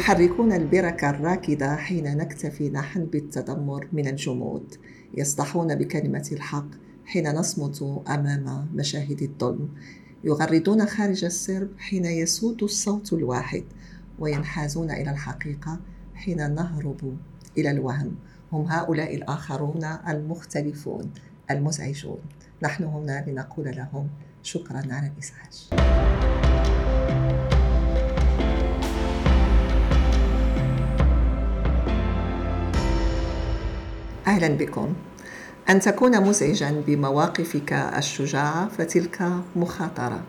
يحركون البركة الراكدة حين نكتفي نحن بالتذمر من الجمود. يصدحون بكلمة الحق حين نصمت أمام مشاهد الظلم. يغردون خارج السرب حين يسود الصوت الواحد وينحازون إلى الحقيقة حين نهرب إلى الوهم. هم هؤلاء الآخرون المختلفون المزعجون. نحن هنا لنقول لهم شكرا على الإزعاج. أهلا بكم. أن تكون مزعجا بمواقفك الشجاعة فتلك مخاطرة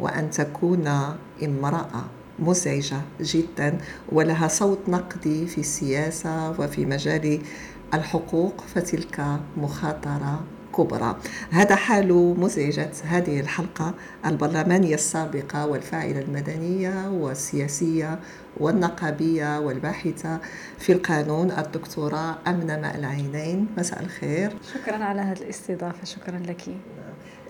وأن تكون امرأة مزعجة جدا ولها صوت نقدي في السياسة وفي مجال الحقوق فتلك مخاطرة كبرى هذا حال مزعجة هذه الحلقة البرلمانية السابقة والفاعلة المدنية والسياسية والنقابية والباحثة في القانون الدكتورة أمنة ماء العينين. مساء الخير. شكرا على هذه الاستضافة شكرا لك.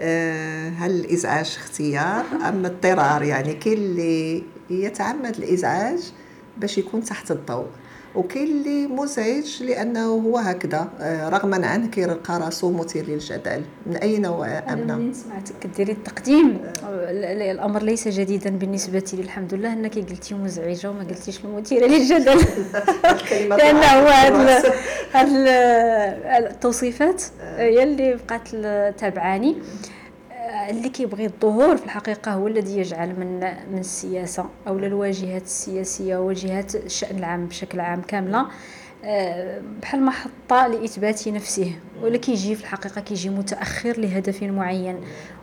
آه، هل الإزعاج اختيار أم اضطرار؟ يعني كل اللي يتعمد الإزعاج باش يكون تحت الضوء. وكاين اللي مزعج لأنه هو هكذا آه، رغما عنه كيلقى راسو مثير للجدل. من أي نوع أمنة؟ أنا سمعتك كديري التقديم؟ الأمر ليس جديدا بالنسبة لي الحمد لله. أنك قلتي مزعجة وما قلتيش المثيره للجدل. لأنه هو التوصيفات هي اللي بقات تابعاني. اللي كيبغي الظهور في الحقيقة هو الذي يجعل من من السياسة أو الواجهات السياسية وواجهات الشأن العام بشكل عام كاملة آه، بحال محطة لإثبات نفسه. ولا كيجي في الحقيقة كيجي متأخر لهدف معين.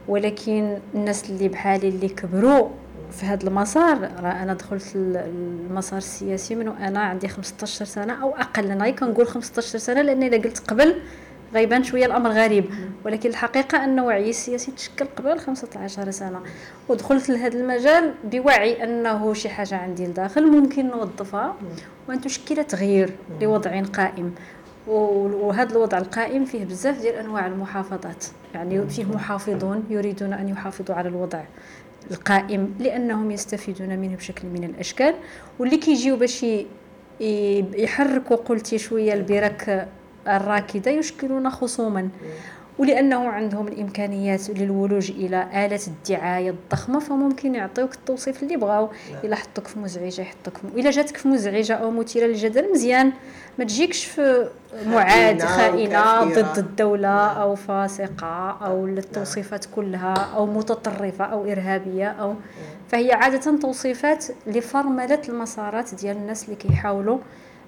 ولكن الناس اللي بحالي اللي كبروا في هذا المسار راه أنا دخلت المسار السياسي من وأنا عندي 15 سنة أو أقل. أنا كنقول 15 سنة لاني إلا قلت قبل غيبان شوية الأمر غريب. ولكن الحقيقة أن وعي السياسي تشكل قبل 15 سنة. ودخلت لهذا المجال بوعي أنه شي حاجة عندي لداخل ممكن نوظفها وأن تشكل تغيير لوضع قائم. وهذا الوضع القائم فيه بزاف ديال أنواع المحافظات. يعني فيه محافظون يريدون أن يحافظوا على الوضع القائم لأنهم يستفيدون منه بشكل من الأشكال. واللي كيجيو باش يحركوا قلتي شوية البرك الراكدة يشكلون خصوما ولأنه عندهم الإمكانيات للولوج إلى آلة الدعاية الضخمة فممكن يعطيوك التوصيف اللي بغاو. إلا حطوك في مزعجة يحطوك في إلا جاتك في مزعجة أو مثيرة للجدل مزيان. ما تجيكش في معاد خائنة ضد الدولة أو فاسقة أو التوصيفات كلها أو متطرفة أو إرهابية أو فهي عادة توصيفات لفرملة المسارات ديال الناس اللي كيحاولوا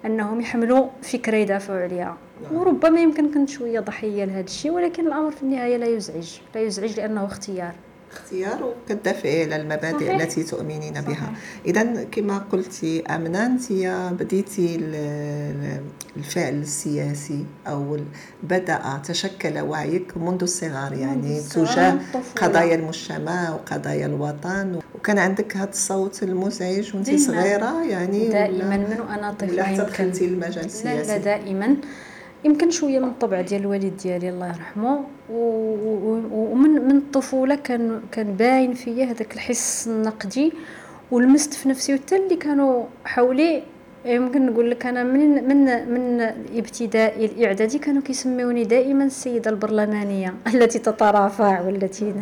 أنهم يحملوا فكرة يدافعوا عليها نعم. وربما يمكن كنت شوية ضحية لهذا الشيء ولكن الأمر في النهاية لا يزعج لا يزعج لأنه اختيار اختيار وكتدافعي على المبادئ صحيح. التي تؤمنين صحيح. بها. اذا كما قلتي امنه أنت بديتي الفعل السياسي أو بدأ تشكل وعيك منذ الصغر. يعني تجاه قضايا المجتمع وقضايا الوطن. وكان عندك هذا الصوت المزعج وأنت صغيرة يعني دائما. من وأنا طفلة يمكن. المجال السياسي لا, لا دائما. يمكن شوية من الطبع ديال الوالد ديالي الله يرحمه. ومن من الطفولة كان كان باين فيا هذاك الحس النقدي ولمست في نفسي حتى اللي كانوا حولي يمكن نقول لك أنا من من من ابتدائي الإعدادي كانوا كيسميوني دائما السيدة البرلمانية التي تترافع والتي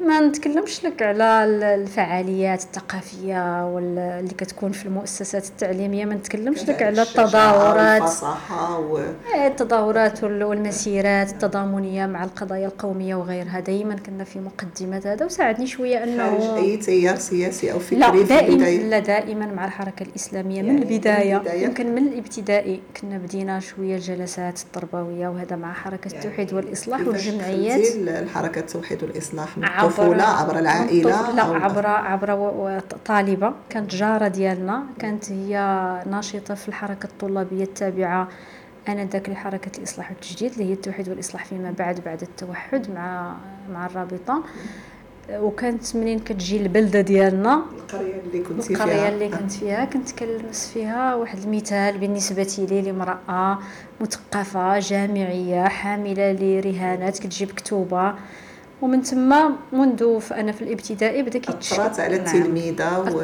ما نتكلمش لك على الفعاليات الثقافية ولا اللي كتكون في المؤسسات التعليمية ما نتكلمش لك على التظاهرات و... إيه، التظاهرات والمسيرات التضامنية مع القضايا القومية وغيرها. دائما كنا في مقدمه هذا وساعدني شوية أنه خارج أي تيار سياسي أو فكري لا دائما لا دائما مع الحركة الإسلامية. يعني من البداية يمكن من الابتدائي كنا بدينا شوية الجلسات التربوية وهذا مع حركة يعني التوحيد والاصلاح والجمعيات. الحركة التوحيد والإصلاح الطفوله عبر العائلة لا عبر عبر طالبه كانت جارة ديالنا كانت هي ناشطة في الحركة الطلابية التابعة. انذاك لحركه الإصلاح والتجديد اللي هي التوحيد والإصلاح فيما بعد بعد التوحد مع مع الرابطة. وكانت منين كتجي البلدة ديالنا؟ القرية اللي كنت فيها. القريه اللي كنت فيها. كنت كنلمس فيها واحد المثال بالنسبة لي لامراه مثقفة جامعية حاملة لرهانات كتجيب كتوبة. ومن ثم منذ أنا في الإبتدائي بدأ كيتشكل على نعم. التلميذة و...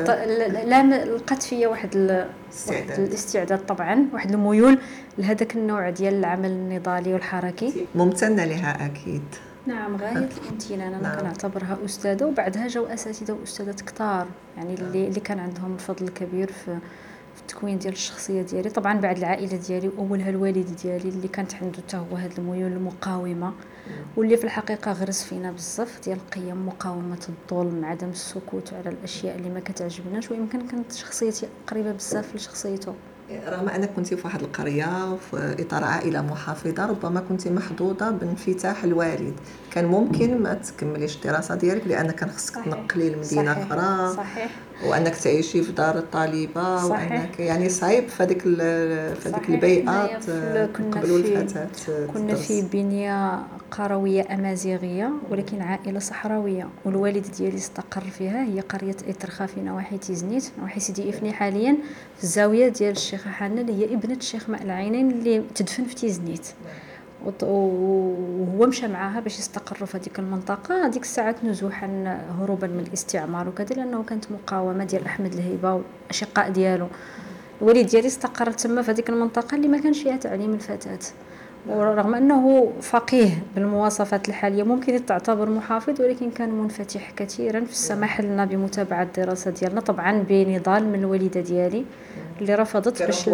لا لقات فيا واحد, ال... واحد الاستعداد. طبعا واحد الميول لهذاك النوع ديال العمل النضالي والحركي. ممتنة لها أكيد. نعم غاية الامتنان أنا نعم. كنعتبرها أستاذة وبعدها جاو أساتذة وأستاذات كتار. يعني اللي نعم. اللي كان عندهم الفضل الكبير في في التكوين ديال الشخصية ديالي. طبعا بعد العائلة ديالي وأولها الوالد ديالي اللي كانت عنده حتى هو هذا الميول المقاومة. واللي في الحقيقة غرس فينا بزاف ديال القيم مقاومة الظلم عدم السكوت على الأشياء اللي ما كتعجبناش ويمكن كانت شخصيتي قريبة بزاف لشخصيته رغم أنك كنت في واحد القرية في إطار عائلة محافظة ربما كنت محظوظة بانفتاح الوالد. كان ممكن ما تكمليش الدراسة ديالك لأن كان خصك تنقلي لمدينة أخرى. صحيح. وأنك تعيشي في دار الطالبة صحيح. وأنك يعني صعيب في هذيك في هذيك البيئات قبل الفتاه كنا في بنية قروية أمازيغية ولكن عائلة صحراوية والوالد ديالي استقر فيها. هي قرية ايترخا في نواحي تيزنيت نواحي سيدي إفني حاليا. في الزاوية ديال الشيخة حنا اللي هي ابنة الشيخ ماء العينين اللي تدفن في تيزنيت. وهو مشى معاها باش يستقروا في هذيك المنطقة. هذيك الساعات نزوحا هروبا من الاستعمار وكذا لأنه كانت مقاومة ديال أحمد الهيبة والأشقاء ديالو. الوالد ديالي استقر تما في هذيك المنطقة اللي ما كانش فيها تعليم الفتاة. ورغم أنه فقيه بالمواصفات الحالية ممكن تعتبر محافظ ولكن كان منفتح كثيرا في السماح لنا بمتابعة الدراسة ديالنا طبعا بنضال من الوالده ديالي اللي رفضت باش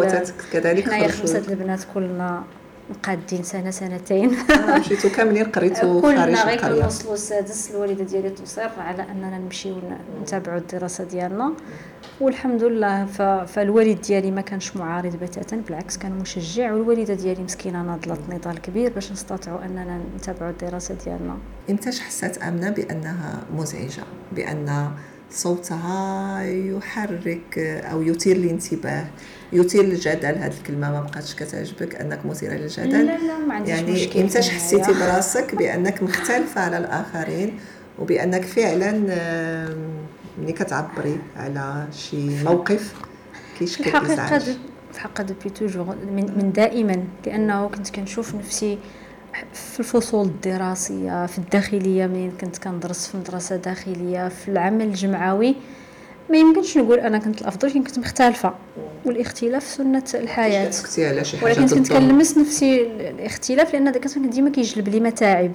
كذلك؟ حنايا خمسة البنات كلنا قادين سنة سنتين. آه، مشيتو كاملين قريتو خارج كلنا غير كنوصلوا السادس الوالدة ديالي تصر على أننا نمشيو نتابعوا الدراسة ديالنا. والحمد لله فالوالد ديالي ما كانش معارض بتاتا بالعكس كان مشجع والوالدة ديالي مسكينة ناضلت نضال كبير باش نستطيعوا أننا نتابعوا الدراسة ديالنا. إمتى حسات أمنة بأنها مزعجة بأن صوتها يحرك أو يثير الانتباه؟ يثير الجدل هذه الكلمة ما بقاتش كتعجبك أنك مثيرة للجدل؟ لا لا ما عنديش يعني مشكل إمتى حسيتي براسك بأنك مختلفة على الآخرين وبأنك فعلا ملي كتعبري على شي موقف كيشكل الحقيقة في الحقيقة دوبي توجور من, من دائما لأنه كنت كنشوف نفسي في الفصول الدراسية في الداخلية منين كنت كندرس في مدرسة داخلية في العمل الجمعوي. ما يمكنش نقول أنا كنت الأفضل كنت مختلفة. والاختلاف سنة الحياة. ولكن كنت كنلمس نفسي الاختلاف لأن كنت ديما كيجلب لي متاعب.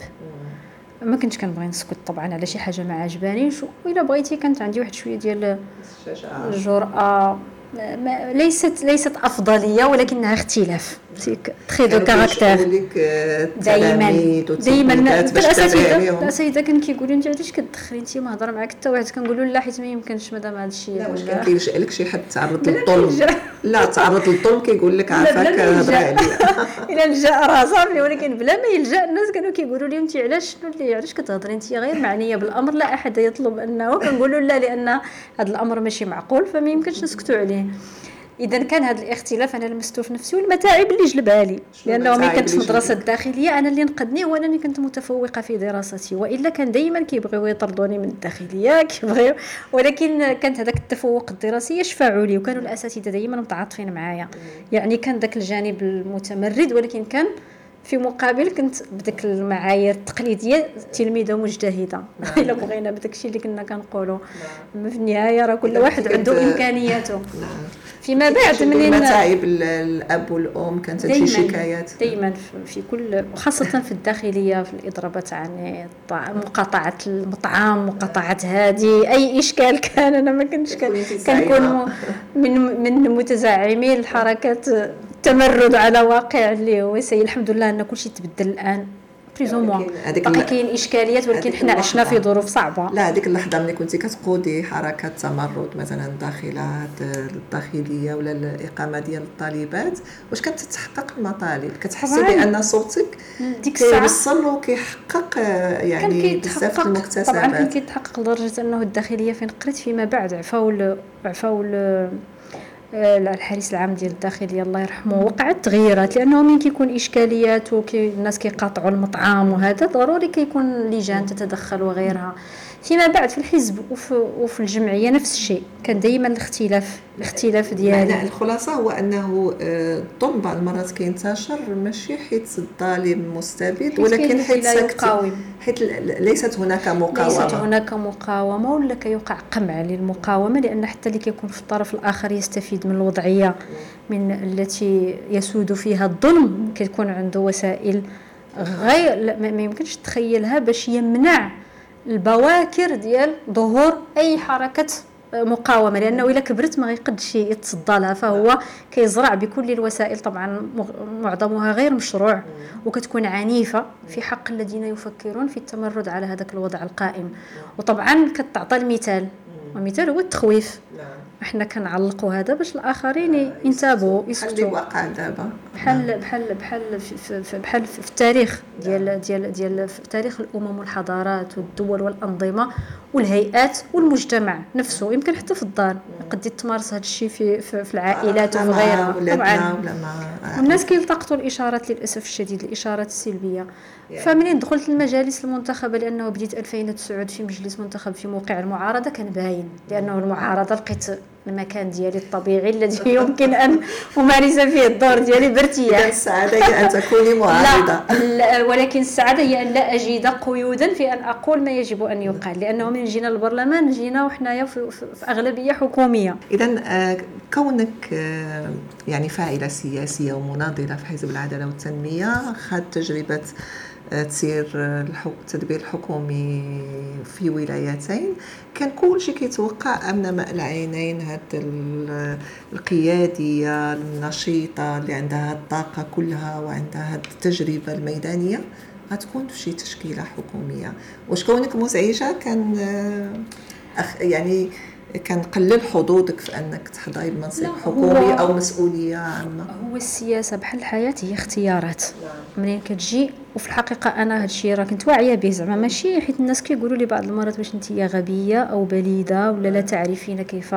ما كنتش كنبغي نسكت طبعا على شي حاجة ما عجبانيش وإلا بغيتي كانت عندي واحد شوية ديال الجرأة. ليست ليست أفضلية ولكنها اختلاف. trait de caractère. دائما دائما الاساتذه الاساتذه كان كيقولوا انت علاش كتدخلي انت ما هضر معاك حتى واحد كنقولوا لا حيت ما يمكنش مادام هذا الشيء لا واش كان كيلجا لك شي حد تعرض للظلم لا تعرض للظلم كيقول لك عافاك هضر عليا. إلا لجأ راه صافي ولكن بلا ما يلجأ الناس كانوا كيقولوا لي انت علاش شنو اللي علاش كتهضري انت غير معنية بالأمر؟ لا أحد يطلب أنه كنقولوا لا لأن هذا الأمر ماشي معقول فما يمكنش نسكتوا عليه. اذا كان هذا الاختلاف أنا لمسته في نفسي والمتاعب اللي جلبها لي. لأنه ملي كنت في المدرسة الداخليه أنا اللي نقدني هو انني كنت متفوقة في دراستي. وإلا كان دائما كيبغيو يطردوني من الداخلية كيبغيو. ولكن كانت هذاك التفوق الدراسي يشفعوا لي وكانوا الأساتذة دائما متعاطفين معايا. يعني كان ذاك الجانب المتمرد ولكن كان في مقابل كنت بديك المعايير التقليدية تلميذة مجتهده نعم. إلا بغينا بداك الشيء اللي كنا كنقولوا. في النهاية راه كل واحد عنده إمكانياته. نعم. فيما بعد منين متاعب الأب والأم كانت هذه شكايات. دائما في كل خاصه في الداخلية في الإضرابات عن مقاطعة المطعم مقاطعة هذه أي إشكال كان أنا ما كنتش كنكون من من متزعمي الحركات التمرد على واقع اللي هو سي الحمد لله أن كل شيء تبدل الآن. plus ou moins باقي كاين إشكاليات ولكن حنا عشنا في ظروف صعبة. لا هذيك اللحظة ملي كنتي كتقودي حركة تمرد مثلا داخلات الداخلية ولا الإقامة ديال الطالبات واش كانت تتحقق المطالب كتحسي بأن صوتك ديك الساعة. كيوصل وكيحقق يعني بزاف المكتسبات. طبعا كان كيتحقق لدرجة أنه الداخلية فين قريت فيما بعد عفاو عفاو الحارس العام ديال الداخليه الله يرحمه. وقعت تغييرات لأنه من كيكون إشكاليات وكي الناس كيقاطعوا المطعم وهذا ضروري كيكون لجان تتدخل وغيرها. فيما بعد في الحزب وفي, وفي الجمعية نفس الشيء. كان دائما الاختلاف الاختلاف ديالي. الخلاصة هو أنه الظلم آه، بعض المرات كينتشر ماشي حيت الظالم مستبد ولكن حيت يقاوم. حيت ليست هناك مقاومة. ليست هناك مقاومة ولا كيوقع قمع للمقاومة لأن حتى اللي كيكون في الطرف الآخر يستفيد من الوضعية من التي يسود فيها الظلم. كتكون عنده وسائل غير ما يمكنش تخيلها باش يمنع البواكر ديال ظهور أي حركة مقاومة لأنه إلا كبرت ما غيقدش يتصدى لها فهو كيزرع بكل الوسائل طبعا معظمها غير مشروع وكتكون عنيفة في حق الذين يفكرون في التمرد على هذاك الوضع القائم. وطبعا كتعطى المثال والمثال هو التخويف. نعم. إحنا كنعلقوا هذا باش الآخرين ينتبهوا يسكتوا. واقع دابا. بحال بحال بحال في بحال في التاريخ ديال ديال ديال في تاريخ الأمم والحضارات والدول والأنظمة والهيئات والمجتمع نفسه يمكن حتى في الدار قد تمارس هذا الشيء في في العائلات وفي غيرها. طبعا. والناس كيلتقطوا الإشارات للأسف الشديد الإشارات السلبية. يعني. فمنين دخلت المجالس المنتخبة؟ لأنه بديت 2009 في مجلس منتخب في موقع المعارضة كان باين لأنه المعارضة لقيت المكان ديالي الطبيعي الذي يمكن أن أمارس فيه الدور ديالي بارتياح. السعادة هي أن تكوني معارضة. لا, ولكن السعادة هي أن لا أجد قيودا في أن أقول ما يجب أن يقال لأنه من جينا للبرلمان جينا وحنايا في, في, في أغلبية حكومية. اذا آه، كونك آه، يعني فاعلة سياسية ومناضلة في حزب العدالة والتنمية خدت تجربة تسير التدبير الحكومي في ولايتين. كان كل شيء كيتوقع امام العينين هاد القيادية النشيطة اللي عندها الطاقة كلها وعندها هاد التجربة الميدانية غتكون في شي تشكيلة حكومية. واش كونك مزعجة كان يعني كان قلل حظوظك في أنك تحضري بمنصب حكومي أو مسؤولية عامة. هو السياسة بحال الحياة هي اختيارات. منين كتجي؟ وفي الحقيقة أنا هذا الشيء راه كنت واعية به زعما ماشي حيت الناس كيقولوا لي بعض المرات واش انت غبية أو بليدة ولا لا تعرفين كيف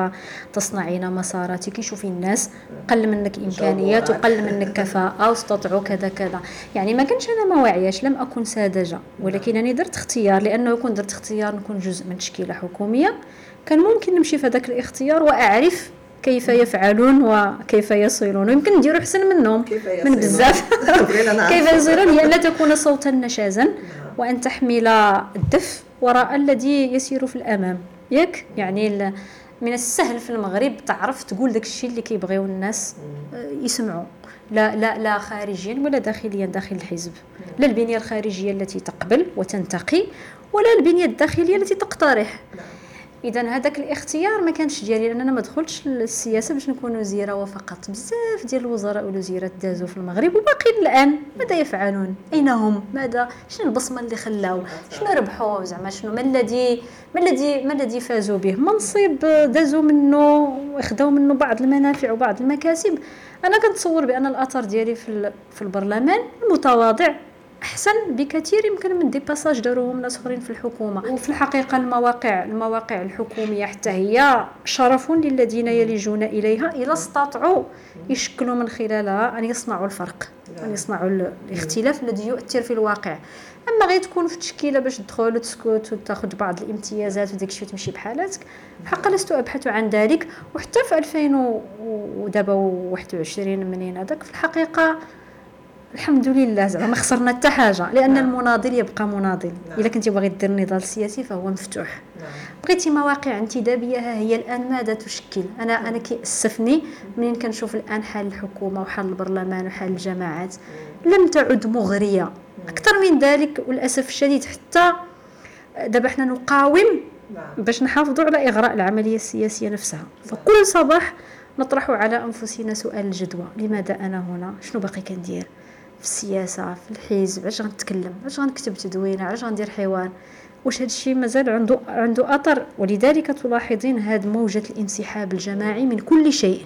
تصنعين مساراتك شوفي الناس قل منك إمكانيات وقل منك كفاءة واستطعوا كذا كذا. يعني ما كنتش أنا ما واعياش لم أكن ساذجة. ولكن أنا درت اختيار لأنه كون درت اختيار نكون جزء من تشكيلة حكومية. كان ممكن نمشي في هذاك الاختيار وأعرف كيف يفعلون وكيف يصلون. ويمكن نديروا احسن منهم. من بزاف. كيف يصلون. هي ان تكون صوتا نشازا نعم. وأن تحمل الدف وراء الذي يسير في الأمام. ياك؟ يعني من السهل في المغرب تعرف تقول داك الشيء اللي كيبغيو الناس آه، يسمعوا لا لا لا خارجيا ولا داخليا داخل الحزب. لا البنية الخارجية التي تقبل وتنتقي ولا البنية الداخلية التي تقترح. نعم. اذا هذاك الاختيار ما كانش ديالي لأن أنا ما دخلتش للسياسة باش نكون وزيره وفقط. بزاف ديال الوزراء والوزيرات دازوا في المغرب وباقيين الآن ماذا يفعلون؟ أين هم؟ ماذا؟ شنو البصمة اللي خلاو؟ شنو ربحوا؟ زعما شنو؟ ما الذي ما الذي ما الذي فازوا به؟ منصب دازوا منه واخذوا منه بعض المنافع وبعض المكاسب. أنا كنتصور بأن الأثر ديالي في في البرلمان المتواضع. أحسن بكثير يمكن من دي باساج داروهم ناس اخرين في الحكومة. وفي الحقيقة المواقع المواقع الحكومية حتى هي شرف للذين يلجون إليها إذا استطاعوا يشكلوا من خلالها أن يصنعوا الفرق أن يصنعوا الاختلاف الذي يؤثر في الواقع. أما غير تكون في تشكيلة باش تدخل وتسكت وتاخذ بعض الامتيازات وداك الشيء وتمشي بحالاتك حقا لست أبحث عن ذلك. وحتى في 2000 ودابا 21 منين هذاك في الحقيقة الحمد لله زعما ما خسرنا حتى حاجة لأن نعم. المناضل يبقى مناضل نعم. إلا كنتي باغي دير نضال سياسي فهو مفتوح نعم. بغيتي مواقع انتدابية ها هي الآن ماذا تشكل أنا أنا كيأسفني منين كنشوف الآن حال الحكومة وحال البرلمان وحال الجماعات لم تعد مغرية نعم. أكثر من ذلك وللاسف الشديد حتى دابا حنا نقاوم نعم. باش نحافظوا على إغراء العملية السياسية نفسها فكل صباح نطرح على أنفسنا سؤال الجدوى لماذا أنا هنا شنو باقي كندير في السياسة في الحزب علاش غنتكلم؟ علاش غنكتب تدوينة؟ علاش غندير حوار؟ واش هذا الشيء مازال عنده عنده اثر ولذلك تلاحظين هذه موجة الانسحاب الجماعي من كل شيء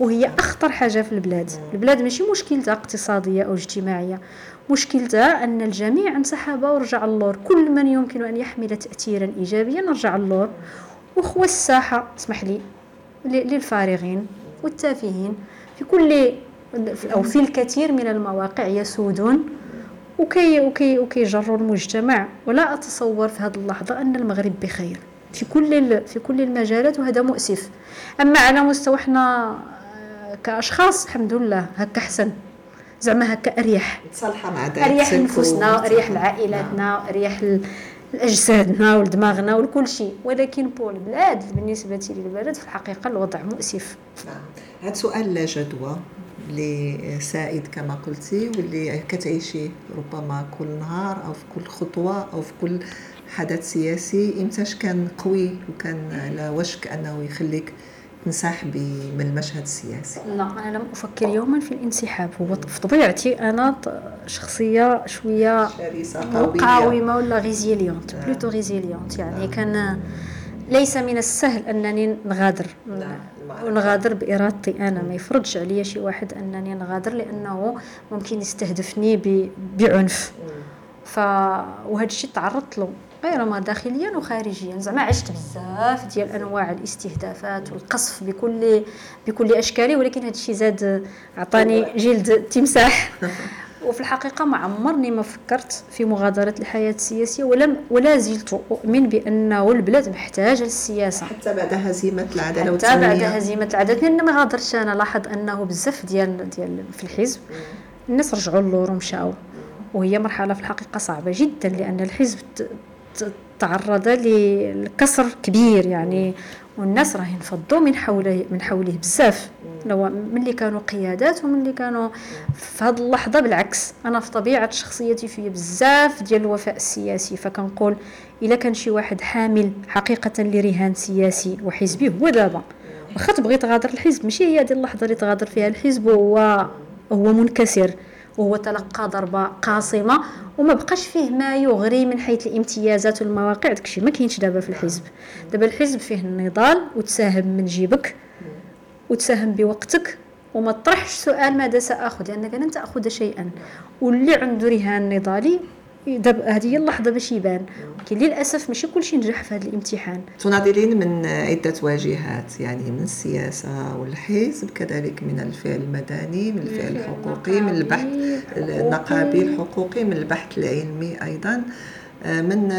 وهي أخطر حاجة في البلاد. البلاد ماشي مشكلتها اقتصادية أو اجتماعية مشكلتها أن الجميع انسحب ورجع اللور. كل من يمكن أن يحمل تاثيرا ايجابيا رجع اللور. وخوى الساحة اسمح لي للفارغين والتافهين في كل أو في الكثير من المواقع يسودون وكي وكي وكيجروا المجتمع. ولا أتصور في هذه اللحظة أن المغرب بخير. في كل في كل المجالات وهذا مؤسف. أما على مستوى إحنا آه، كأشخاص الحمد لله هكا أحسن. زعما هكا أريح. تصالحه مع ذاتك أريح لنفوسنا أريح لعائلاتنا أريح لاجسادنا ولدماغنا ولكل شيء. ولكن بول البلاد بالنسبة للبلد في الحقيقة الوضع مؤسف. نعم. هذا سؤال لا جدوى. اللي سائد كما قلتي واللي كتعيشيه ربما كل نهار أو في كل خطوة أو في كل حدث سياسي امتاش كان قوي وكان على وشك أنه يخليك تنسحبي من المشهد السياسي. لا أنا لم أفكر يوما في الانسحاب. هو في طبيعتي أنا شخصية شوية شرسة قوية. ولا résiliente plutôt résiliente يعني كان ليس من السهل أنني نغادر. ونغادر بإرادتي أنا. ما يفرضش عليا شي واحد أنني نغادر لأنه ممكن يستهدفني بعنف. ف وهذا الشيء تعرضت له غير ما داخليا وخارجيا. زعما عشت بزاف ديال أنواع الاستهدافات والقصف بكل بكل اشكاله ولكن هذا الشيء زاد عطاني جلد تمساح. وفي الحقيقة ما عمرني ما فكرت في مغادرة الحياة السياسية ولم ولا زلت أؤمن بأنه البلاد محتاجة للسياسة. حتى بعد هزيمة العدالة حتى بعد هزيمة العدالة. لأن ما غادرتش. أنا لاحظ أنه بزاف ديال ديال في الحزب الناس رجعوا للور ومشاو. وهي مرحلة في الحقيقة صعبة جدا لأن الحزب تعرض لكسر كبير يعني. والناس راه ينفضوا من حوله من حوله بزاف. لو من اللي كانوا قيادات ومن اللي كانوا في هذه اللحظة بالعكس. أنا في طبيعة شخصيتي فيا بزاف ديال الوفاء السياسي. فكنقول إلا كان شي واحد حامل حقيقة لرهان سياسي وحزبي هو دابا. واخا تبغي تغادر الحزب ماشي هي هذه اللحظة اللي تغادر فيها الحزب وهو هو منكسر. وهو تلقى ضربة قاصمة وما بقاش فيه ما يغري من حيث الامتيازات والمواقع. داكشي ما كاينش دابا في الحزب. دابا الحزب فيه النضال وتساهم من جيبك وتساهم بوقتك وما تطرحش سؤال ماذا سأخذ لأنك لن تأخذ شيئا. واللي عنده رهان نضالي هذه هي اللحظة باش يبان. ولكن للأسف ماشي كلشي نجح في هذا الامتحان. تناضلين من عدة واجهات يعني من السياسة والحزب كذلك من الفعل المدني من الفعل الحقوقي من البحث النقابي الحقوقي من البحث العلمي أيضا من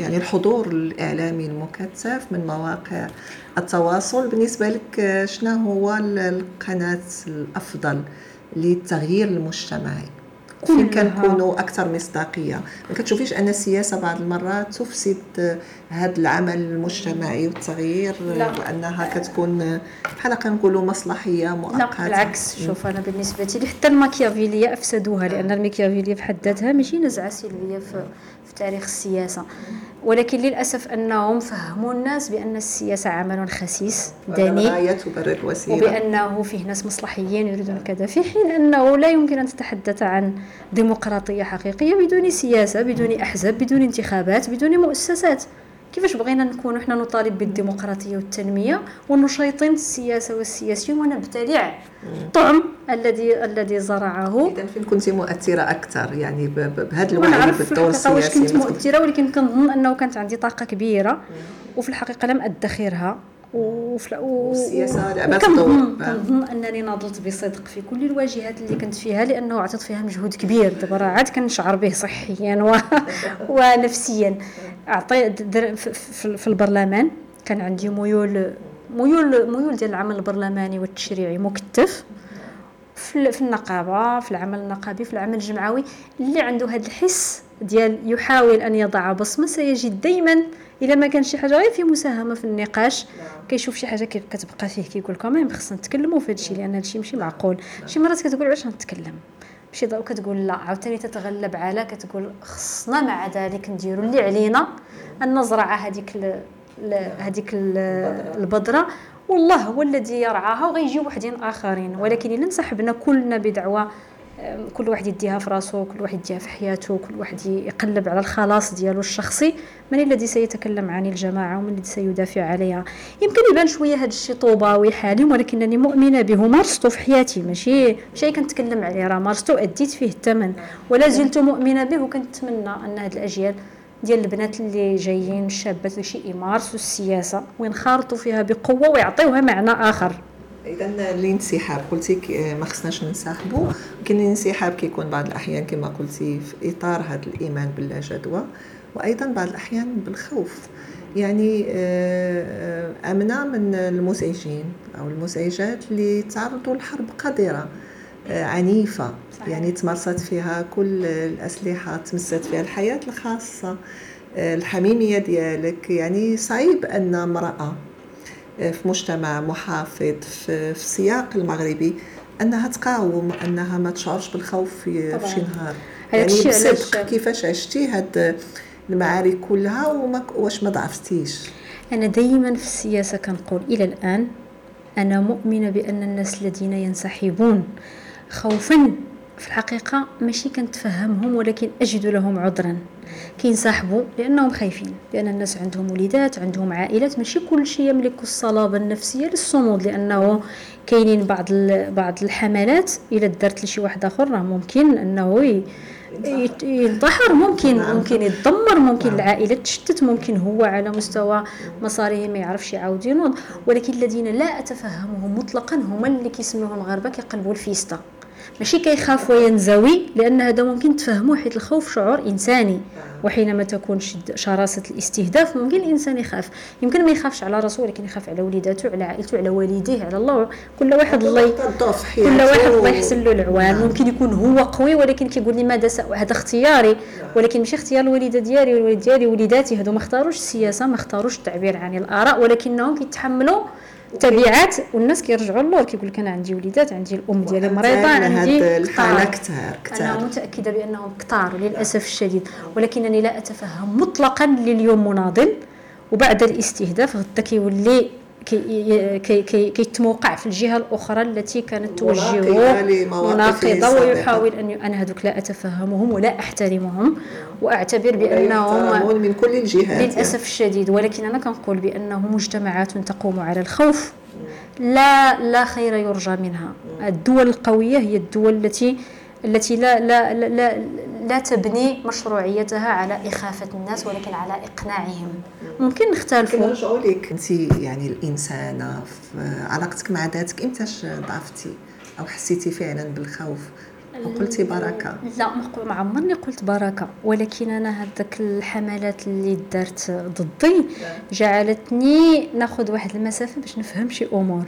يعني الحضور الإعلامي المكثف من مواقع التواصل. بالنسبة لك شنو هو القناة الأفضل للتغيير المجتمعي؟ فين كنكونوا أكثر مصداقية. ما كتشوفيش أن السياسة بعض المرات تفسد هذا العمل المجتمعي والتغيير لا. وأنها كتكون بحال كنقولوا مصلحية مؤقتة. لا بالعكس شوف أنا بالنسبة لي حتى الماكيافيلية أفسدوها لأن الماكيافيلية في حد ذاتها ماشي نزعة سلبية في تاريخ السياسة. ولكن للأسف أنهم فهموا الناس بأن السياسة عمل خسيس دني تبرر الوسيلة وبأنه فيه ناس مصلحيين يريدون كذا في حين أنه لا يمكن أن تتحدث عن ديمقراطية حقيقية بدون سياسة بدون أحزاب بدون انتخابات بدون مؤسسات. كيفاش بغينا نكون إحنا نطالب بالديمقراطية والتنمية ونشيطين السياسة والسياسيين ونبتلع الطعم الذي الذي زرعه. اذا فين كنت مؤثرة أكثر؟ يعني بهذا الوعي بالدور السياسي واش كنت مؤثرة ولكن كنظن أنه كانت عندي طاقة كبيرة وفي الحقيقة لم أدخرها. وفي والسياسة لعبت دور كنظن أنني ناضلت بصدق في كل الواجهات اللي كنت فيها لأنه عطيت فيها مجهود كبير. دابا راه عاد كنشعر به صحيا و... ونفسيا. اعطيت في البرلمان كان عندي ميول ميول ميول ديال العمل البرلماني والتشريعي مكتف. في النقابة في العمل النقابي في العمل الجمعوي اللي عنده هذا الحس ديال يحاول أن يضع بصمة سيجد دائما إلا ما كان شي حاجة. غير في مساهمة في النقاش كيشوف شي حاجة كتبقى فيه كيقول كمان خصنا نتكلموا في هذا الشيء لأن هذا الشيء ماشي معقول. شي مرات كتقول علاش نتكلم شي كتقول لا. عاوتاني تتغلب على كتقول خصنا مع ذلك نديروا اللي علينا أن نزرع هذيك هذيك البذرة والله هو الذي يرعاها وغيجي وحدين آخرين. ولكن إلا انسحبنا كلنا بدعوة كل واحد يديها في راسو كل واحد يديها في حياته كل واحد يقلب على الخلاص ديالو الشخصي. من الذي سيتكلم عن الجماعة ومن الذي سيدافع عليها؟ يمكن يبان شوية هذا الشيء طوباوي حالم ولكنني مؤمنة به مارسته في حياتي. ماشي ماشي كنتكلم عليه راه مارسته واديت فيه الثمن ولا زلت مؤمنة به وكنتمنى أن هذه الأجيال ديال البنات اللي جايين الشابات شي يمارسوا السياسة وينخرطوا فيها بقوة ويعطيوها معنى آخر. اذا الانسحاب قلتي ما خصناش ننسحبوا كاين الانسحاب كيكون بعض الأحيان كما قلتي في إطار هذا الإيمان باللا جدوى وأيضا بعض الأحيان بالخوف. يعني آه، آمنة من المزعجين أو المزعجات اللي تعرضوا لحرب قذره آه، عنيفة. صحيح. يعني تمارست فيها كل الأسلحة تمست فيها الحياة الخاصة آه، الحميمية ديالك. يعني صعيب أن امرأة في مجتمع محافظ في, في السياق المغربي أنها تقاوم أنها ما تشعرش بالخوف في, في شي نهار يعني بصدق كيفاش عشتي هاد المعارك كلها وما واش ما ضعفتيش؟ أنا دائما في السياسة كنقول إلى الآن أنا مؤمنة بأن الناس الذين ينسحبون خوفا في الحقيقة ماشي كنتفهمهم ولكن أجد لهم عذرا كينسحبوا لأنهم خايفين لأن الناس عندهم وليدات عندهم عائلات ماشي كل شيء يملك الصلابة النفسية للصمود لأنه كاينين بعض بعض الحملات إلا دارت لشي واحد آخر راه ممكن أنه ينتحر ممكن نعم. ممكن يتدمر ممكن نعم. العائلة تشتت ممكن هو على مستوى مصاريه ما يعرفش يعاود ينوض ولكن الذين لا أتفهمهم مطلقا هما اللي كيسميوهم الغربة كيقلبوا الفيستا ماشي كيخاف وينزوي لأن هذا ممكن تفهموه حيت الخوف شعور إنساني. وحينما تكون شد شراسة الاستهداف ممكن الإنسان يخاف. يمكن ما يخافش على راسه ولكن يخاف على وليداته على عائلته على والديه على الله. كل واحد الله كل واحد الله يحسن له العوان. نعم. ممكن يكون هو قوي ولكن كيقول لي ماذا هذا اختياري. نعم. ولكن ماشي اختيار الوالدة ديالي والوالد ديالي وليداتي. هادو ما اختاروش السياسة ما اختاروش التعبير عن الآراء ولكنهم كيتحملوا تبعات والناس كيرجعوا للور كيقول لك أنا عندي وليدات عندي الأم ديالي مريضه عندي الحالة كثار كثار أنا متأكدة بأنهم كثار للأسف الشديد ولكنني لا أتفهم مطلقا لليوم مناضل وبعد الاستهداف غدا كيولي كيتموقع في الجهة الأخرى التي كانت توجهه مناقضة ويحاول أن أنا هذوك لا أتفهمهم ولا أحترمهم وأعتبر بأنهم من كل الجهات. للأسف الشديد. ولكن أنا كنقول بانه مجتمعات تقوم على الخوف. لا لا خير يرجى منها. الدول القوية هي الدول التي التي لا لا لا لا تبني مشروعيتها على إخافة الناس ولكن على إقناعهم. ممكن نختلفوا نرجعوا لك أنت يعني الإنسانة في علاقتك مع ذاتك إمتاش ضعفتي أو حسيتي فعلا بالخوف؟ وقلتي بركة؟ لا ما عمرني قلت بركة ولكن أنا هذاك الحملات اللي دارت ضدي جعلتني ناخذ واحد المسافة باش نفهم شي أمور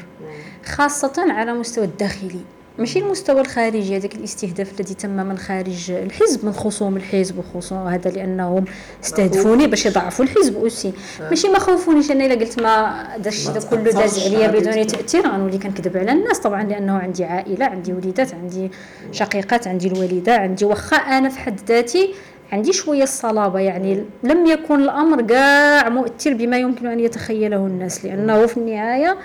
خاصة على مستوى الداخلي. ماشي المستوى الخارجي هذاك الاستهداف الذي تم من خارج الحزب من خصوم الحزب وخصوم هذا لأنهم استهدفوني باش يضعفوا الحزب اوسي آه. ماشي ما خوفونيش أنا إلا قلت ما داش هذا كله داز عليا بدون تأثير غنولي كنكذب على الناس طبعا لأنه عندي عائلة عندي وليدات عندي شقيقات عندي الوالدة عندي واخا أنا في حد ذاتي عندي شوية الصلابة يعني لم يكن الأمر كاع مؤثر بما يمكن أن يتخيله الناس لأنه في النهاية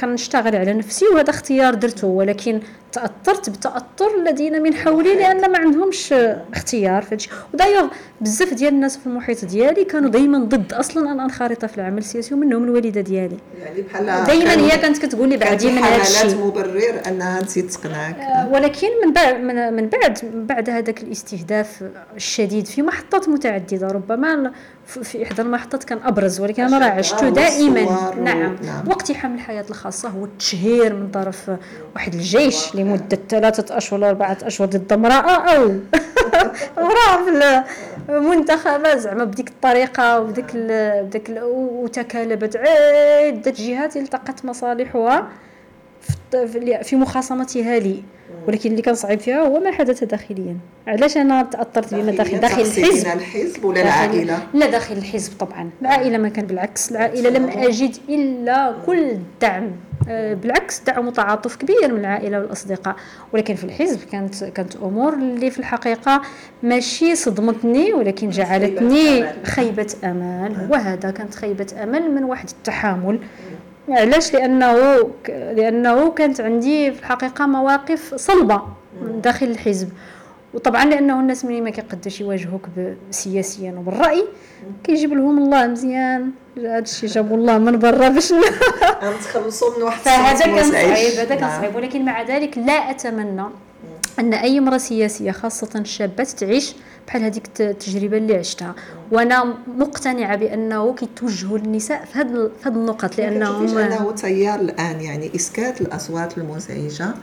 كنشتغل على نفسي وهذا اختيار درته ولكن تأثرت بتأثر الذين من حولي لأن ما عندهمش اختيار في هادشي ودايوغ بزاف ديال الناس في المحيط ديالي كانوا دائما ضد أصلا أن انخرط في العمل السياسي ومنهم الوالدة ديالي. يعني بحال دائما هي كانت كتقول لي بعدي من هذا الشيء. مبرر أنها تزيد تقنعك آه، ولكن من بعد من بعد من بعد هذاك الاستهداف الشديد في محطات متعددة ربما في إحدى المحطات كان أبرز ولكن أنا راه عشته دائما. نعم. نعم. واقتحام الحياة الخاصة هو التشهير من طرف واحد الجيش لمده ثلاثة أشهر ولا اربعه أشهر ضد امرأة أو امرأة في المنتخبات زعما بديك الطريقة وبديك بديك وتكالبت عده جهات التقت مصالحها في مخاصمتها لي. ولكن اللي كان صعيب فيها هو ما حدث داخليا. علاش أنا تأثرت بما داخل داخل الحزب؟ الحزب ولا العائلة؟ لا داخل الحزب طبعا. العائلة ما كان بالعكس. العائلة لم أجد إلا كل الدعم بالعكس دعم وتعاطف كبير من العائلة والأصدقاء. ولكن في الحزب كانت كانت أمور اللي في الحقيقة ماشي صدمتني ولكن جعلتني خيبة أمل. وهذا كانت خيبة أمل من واحد التحامل. علاش؟ لأنه لأنه كانت عندي في الحقيقة مواقف صلبة من داخل الحزب. وطبعا لأنه الناس ملي ما كيقدوش يواجهوك سياسيا وبالرأي كيجيب لهم الله مزيان. هذا الشيء جابوا الله من برا باش نتخلصوا من واحد فهذا كان صعيب هذا كان نعم. صعيب. ولكن مع ذلك لا أتمنى أن أي امرأة سياسية خاصة الشابات تعيش بحال هذيك التجربة اللي عشتها. وأنا مقتنعة بأنه كيتوجهوا للنساء في هذه في هذه النقط لأنهم أنه تيار الآن؟ يعني إسكات الأصوات المزعجه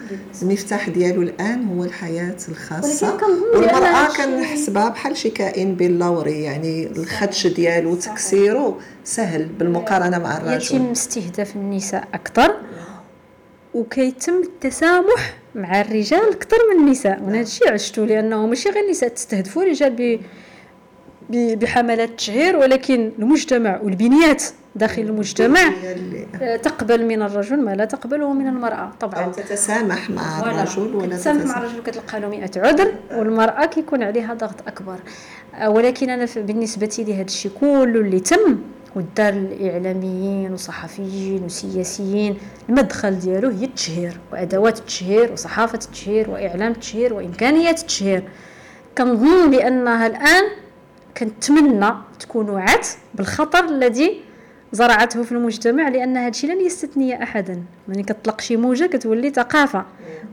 المفتاح ديالو الآن هو الحياة الخاصة. والمرأة كنحسبها بحال شي كائن باللوري يعني الخدش ديالو وتكسيره سهل بالمقارنة مع الرجل. يتم استهداف النساء أكثر. وكيتم التسامح مع الرجال أكثر من النساء. وأنا هادشي عشتو لأنه ماشي غير النساء تستهدفوا الرجال بحملات التشهير ولكن المجتمع والبنيات داخل المجتمع آه، تقبل من الرجل ما لا تقبله من المرأة طبعا. أو تتسامح مع الرجل ولا تتسامح مع الرجل كتلقى له 100 عذر والمرأة كيكون عليها ضغط أكبر. آه، ولكن أنا بالنسبة لي هذا الشيء كله اللي تم ودار الإعلاميين وصحفيين وسياسيين المدخل ديالو هي التشهير وأدوات التشهير وصحافة التشهير وإعلام التشهير وإمكانيات التشهير. كنظن بأنها الآن كنتمنى تكون وعت بالخطر الذي زرعته في المجتمع لأن هذا الشيء لن يستثني احدا. ملي كتطلق شي موجة كتولي ثقافة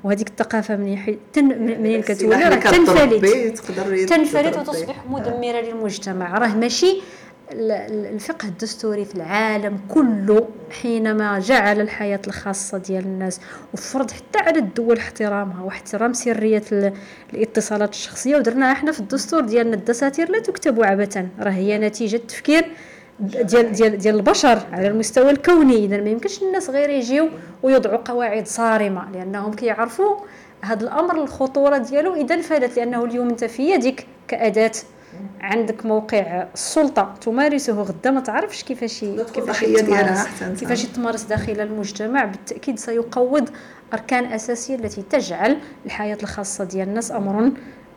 وهذيك الثقافة منين تن... منين كتولي؟ راه تنفلت. تنفلت وتصبح مدمرة للمجتمع. راه ماشي الفقه الدستوري في العالم كله حينما جعل الحياة الخاصة ديال الناس وفرض حتى على الدول احترامها واحترام سرية الاتصالات الشخصية ودرناها إحنا في الدستور ديالنا الدساتير لا تكتب عبثا. راه هي نتيجة تفكير ديال ديال ديال البشر على المستوى الكوني. اذا ما يمكنش الناس غير يجيو ويوضعوا قواعد صارمة لأنهم كيعرفوا هذا الأمر الخطورة ديالو. اذا فادت لأنه اليوم أنت في يدك كأداة عندك موقع السلطة تمارسه غدا ما تعرفش كيفاش كيفاش تمارس كيفاش تمارس داخل المجتمع بالتأكيد سيقوض أركان أساسية التي تجعل الحياة الخاصة ديال الناس أمر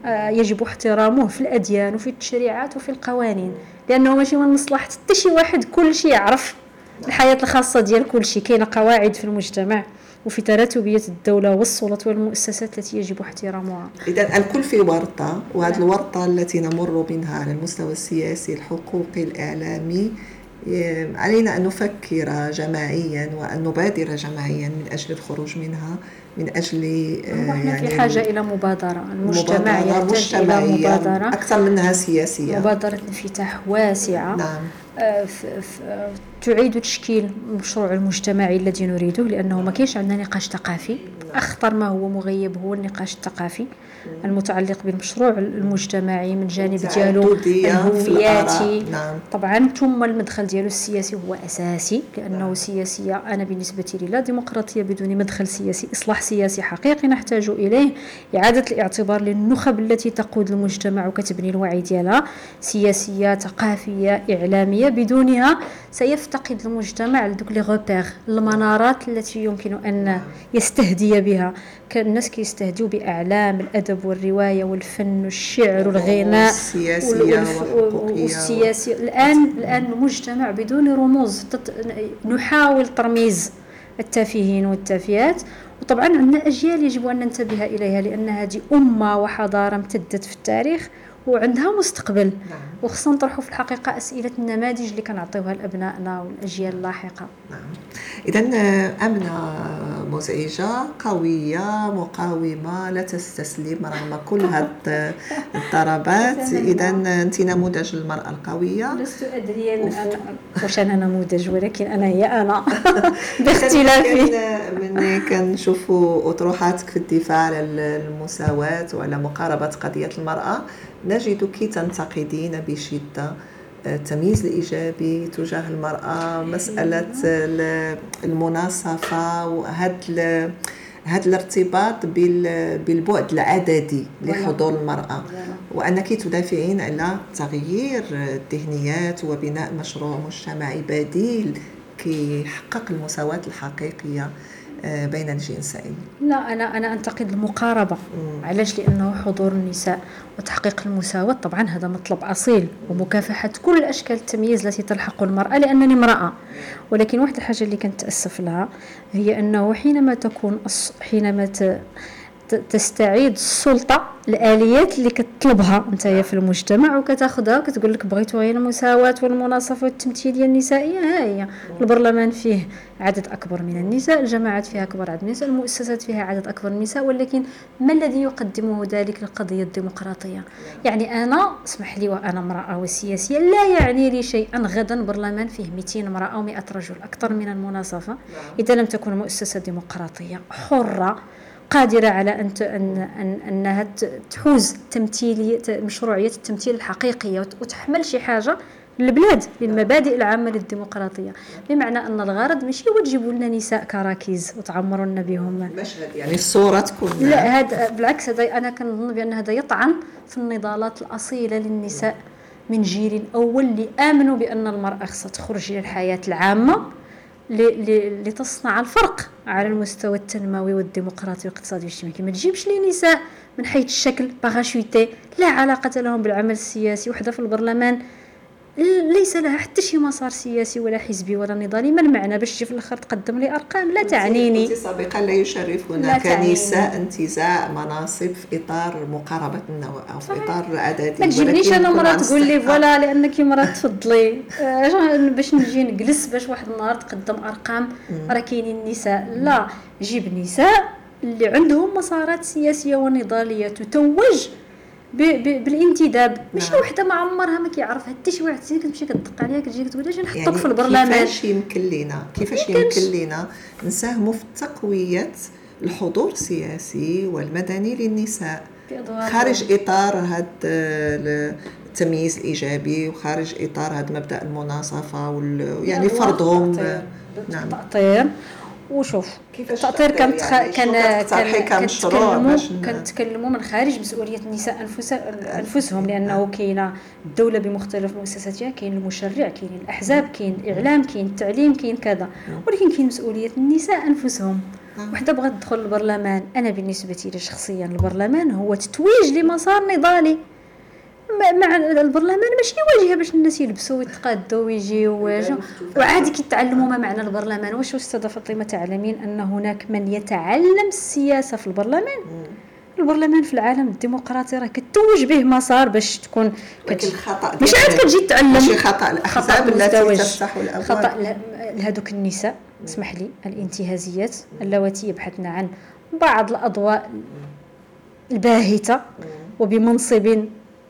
آه، يجب احترامه في الأديان وفي التشريعات وفي القوانين. لأنه ماشي من مصلحة حتى شي واحد كل شيء يعرف. الحياة الخاصة ديال كل شيء كاينة قواعد في المجتمع وفي تراتبية الدولة والسلطات والمؤسسات التي يجب احترامها. إذا الكل في ورطة وهذه الورطة التي نمر منها على المستوى السياسي الحقوقي الإعلامي علينا أن نفكر جماعيا وأن نبادر جماعيا من أجل الخروج منها من أجل نحن يعني في حاجة إلى مبادرة. المجتمع يحتاج إلى مبادرة. أكثر منها سياسية. مبادرة انفتاح واسعة. نعم. تعيد تشكيل المشروع المجتمعي الذي نريده لأنه ما كاينش عندنا نقاش ثقافي. أخطر ما هو مغيب هو النقاش الثقافي. المتعلق بالمشروع المجتمعي من جانب ديالو الهوياتي نعم. طبعا ثم المدخل ديالو السياسي هو أساسي لأنه نعم. سياسية أنا بالنسبة لي لا ديمقراطية بدون مدخل سياسي إصلاح سياسي حقيقي نحتاج إليه إعادة الاعتبار للنخب التي تقود المجتمع وكتبني الوعي ديالها سياسية ثقافية إعلامية بدونها سيفتقد المجتمع لدوك لي غوبير المنارات التي يمكن أن يستهدي بها كان الناس كيستهدوا بأعلام الأدب والرواية والفن والشعر والغناء والسياسية والسياسية. الان الآن المجتمع بدون رموز نحاول ترميز التافهين والتافهات. وطبعا عندنا أجيال يجب أن ننتبه إليها لأن هذه أمة وحضارة امتدت في التاريخ. وعندها مستقبل. نعم. وخصنا نطرحوا في الحقيقة أسئلة النماذج اللي كنعطيوها لأبنائنا والأجيال اللاحقة. نعم. اذا أمنة مزعجة قوية مقاومة لا تستسلم رغم كل هذه الضربات. اذا أنت نموذج للمرأة القوية. لست أدري واش أنا نموذج ولكن أنا هي أنا. باختلافي. ملي كنشوفوا أطروحاتك في الدفاع على المساواة وعلى مقاربة قضية المرأة. نجدك تنتقدين بشدة التمييز الإيجابي تجاه المرأة مسألة المناصفة وهذا هذا الارتباط بالبعد العددي لحضور المرأة. وأنك تدافعين على تغيير الذهنيات وبناء مشروع مجتمعي بديل كيحقق المساواة الحقيقية. آه، بين الجنسين. لا أنا أنا أنتقد المقاربة. مم. علاش؟ لأنه حضور النساء وتحقيق المساواة. طبعا هذا مطلب أصيل ومكافحة كل أشكال التمييز التي تلحق المرأة لأنني امرأة. ولكن واحد الحاجة اللي كنت تأسف لها هي أنه حينما تكون حينما تستعيد السلطة الاليات اللي كتطلبها انت في المجتمع وكتاخذها وكتقول لك بغيتو غير المساواة والمناصفة والتمثيلية النسائية ها هي. البرلمان فيه عدد أكبر من النساء الجماعات فيها أكبر عدد من النساء المؤسسات فيها عدد أكبر من النساء ولكن ما الذي يقدمه ذلك للقضيه الديمقراطية؟ يعني أنا اسمح لي وأنا امرأة وسياسية لا يعني لي شيئا غدا برلمان فيه 200 امرأة أو 100 رجل أكثر من المناصفة. إذا لم تكن مؤسسة ديمقراطية حرة قادرة على أن أن أنها تحوز تمثيلية مشروعية التمثيل الحقيقية وتحمل شي حاجة للبلاد للمبادئ العامة للديمقراطية. بمعنى أن الغرض ماشي هو تجيبوا لنا نساء كراكيز وتعمروا لنا بهم. مشهد يعني الصورة تكون؟ لا هذا بالعكس هذا أنا كنظن بأن هذا يطعن في النضالات الأصيلة للنساء من جيل أول اللي آمنوا بأن المرأة خصها تخرج إلى الحياة العامة. لتصنع الفرق على المستوى التنموي والديمقراطي والاقتصادي والاجتماعي. ما تجيبش لي نساء من حيث الشكل parachutées لا علاقة لهم بالعمل السياسي وحدة في البرلمان. ليس لها حتى شي مسار سياسي ولا حزبي ولا نضالي ما المعنى باش تجي في الأخر تقدم لي أرقام؟ لا تعنيني. سابقا لا يشرفنا كنساء انتزاع مناصب في إطار مقاربة النوع أو في إطار عددي ما تجيبنيش أنا مرة تقول لي فوالا لأنك مرة تفضلي. آه، باش نجي نجلس باش واحد النهار تقدم أرقام؟ راه كاينين النساء. لا جيب نساء اللي عندهم مسارات سياسية ونضالية تتوج بالانتداب ماشي نعم. وحدة ما عمرها ما كيعرفها حتى شي واحد كتمشي كتدق عليها كتجي كتقول أجي نحطك يعني في البرلمان كيفاش يمكن لينا؟ كيفاش يمكن لينا نساهموا في تقوية الحضور السياسي والمدني للنساء؟ خارج إطار هذا التمييز الإيجابي وخارج إطار هذا مبدأ المناصفة وال يعني فرضهم. نعم. وشوف. التأطير كان يعني؟ كان كان كنتكلموا كنتكلموا من خارج مسؤولية النساء أنفسهم لأنه كاينة الدولة بمختلف مؤسساتها كاين المشرع كاين الأحزاب كاين الإعلام كاين التعليم كاين كذا. ولكن كاين مسؤولية النساء أنفسهم. نعم. وحده بغات تدخل البرلمان أنا بالنسبة لي شخصيا البرلمان هو تتويج لمسار نضالي. مع البرلمان ماشي واجهة باش الناس يلبسوا ويتقادوا ويجيو وعادي كيتعلموا ما معنى البرلمان واش استاذه فاطمه تعلمين أن هناك من يتعلم السياسة في البرلمان البرلمان في العالم الديمقراطي راه كتوج به مسار باش تكون لكن الخطا مش عاد كتجي تعلم ماشي خطأ. الأحزاب التي تفتح الأبواب. خطأ لهذوك النساء اسمح لي الانتهازيات اللواتي يبحثن عن بعض الأضواء الباهتة وبمنصب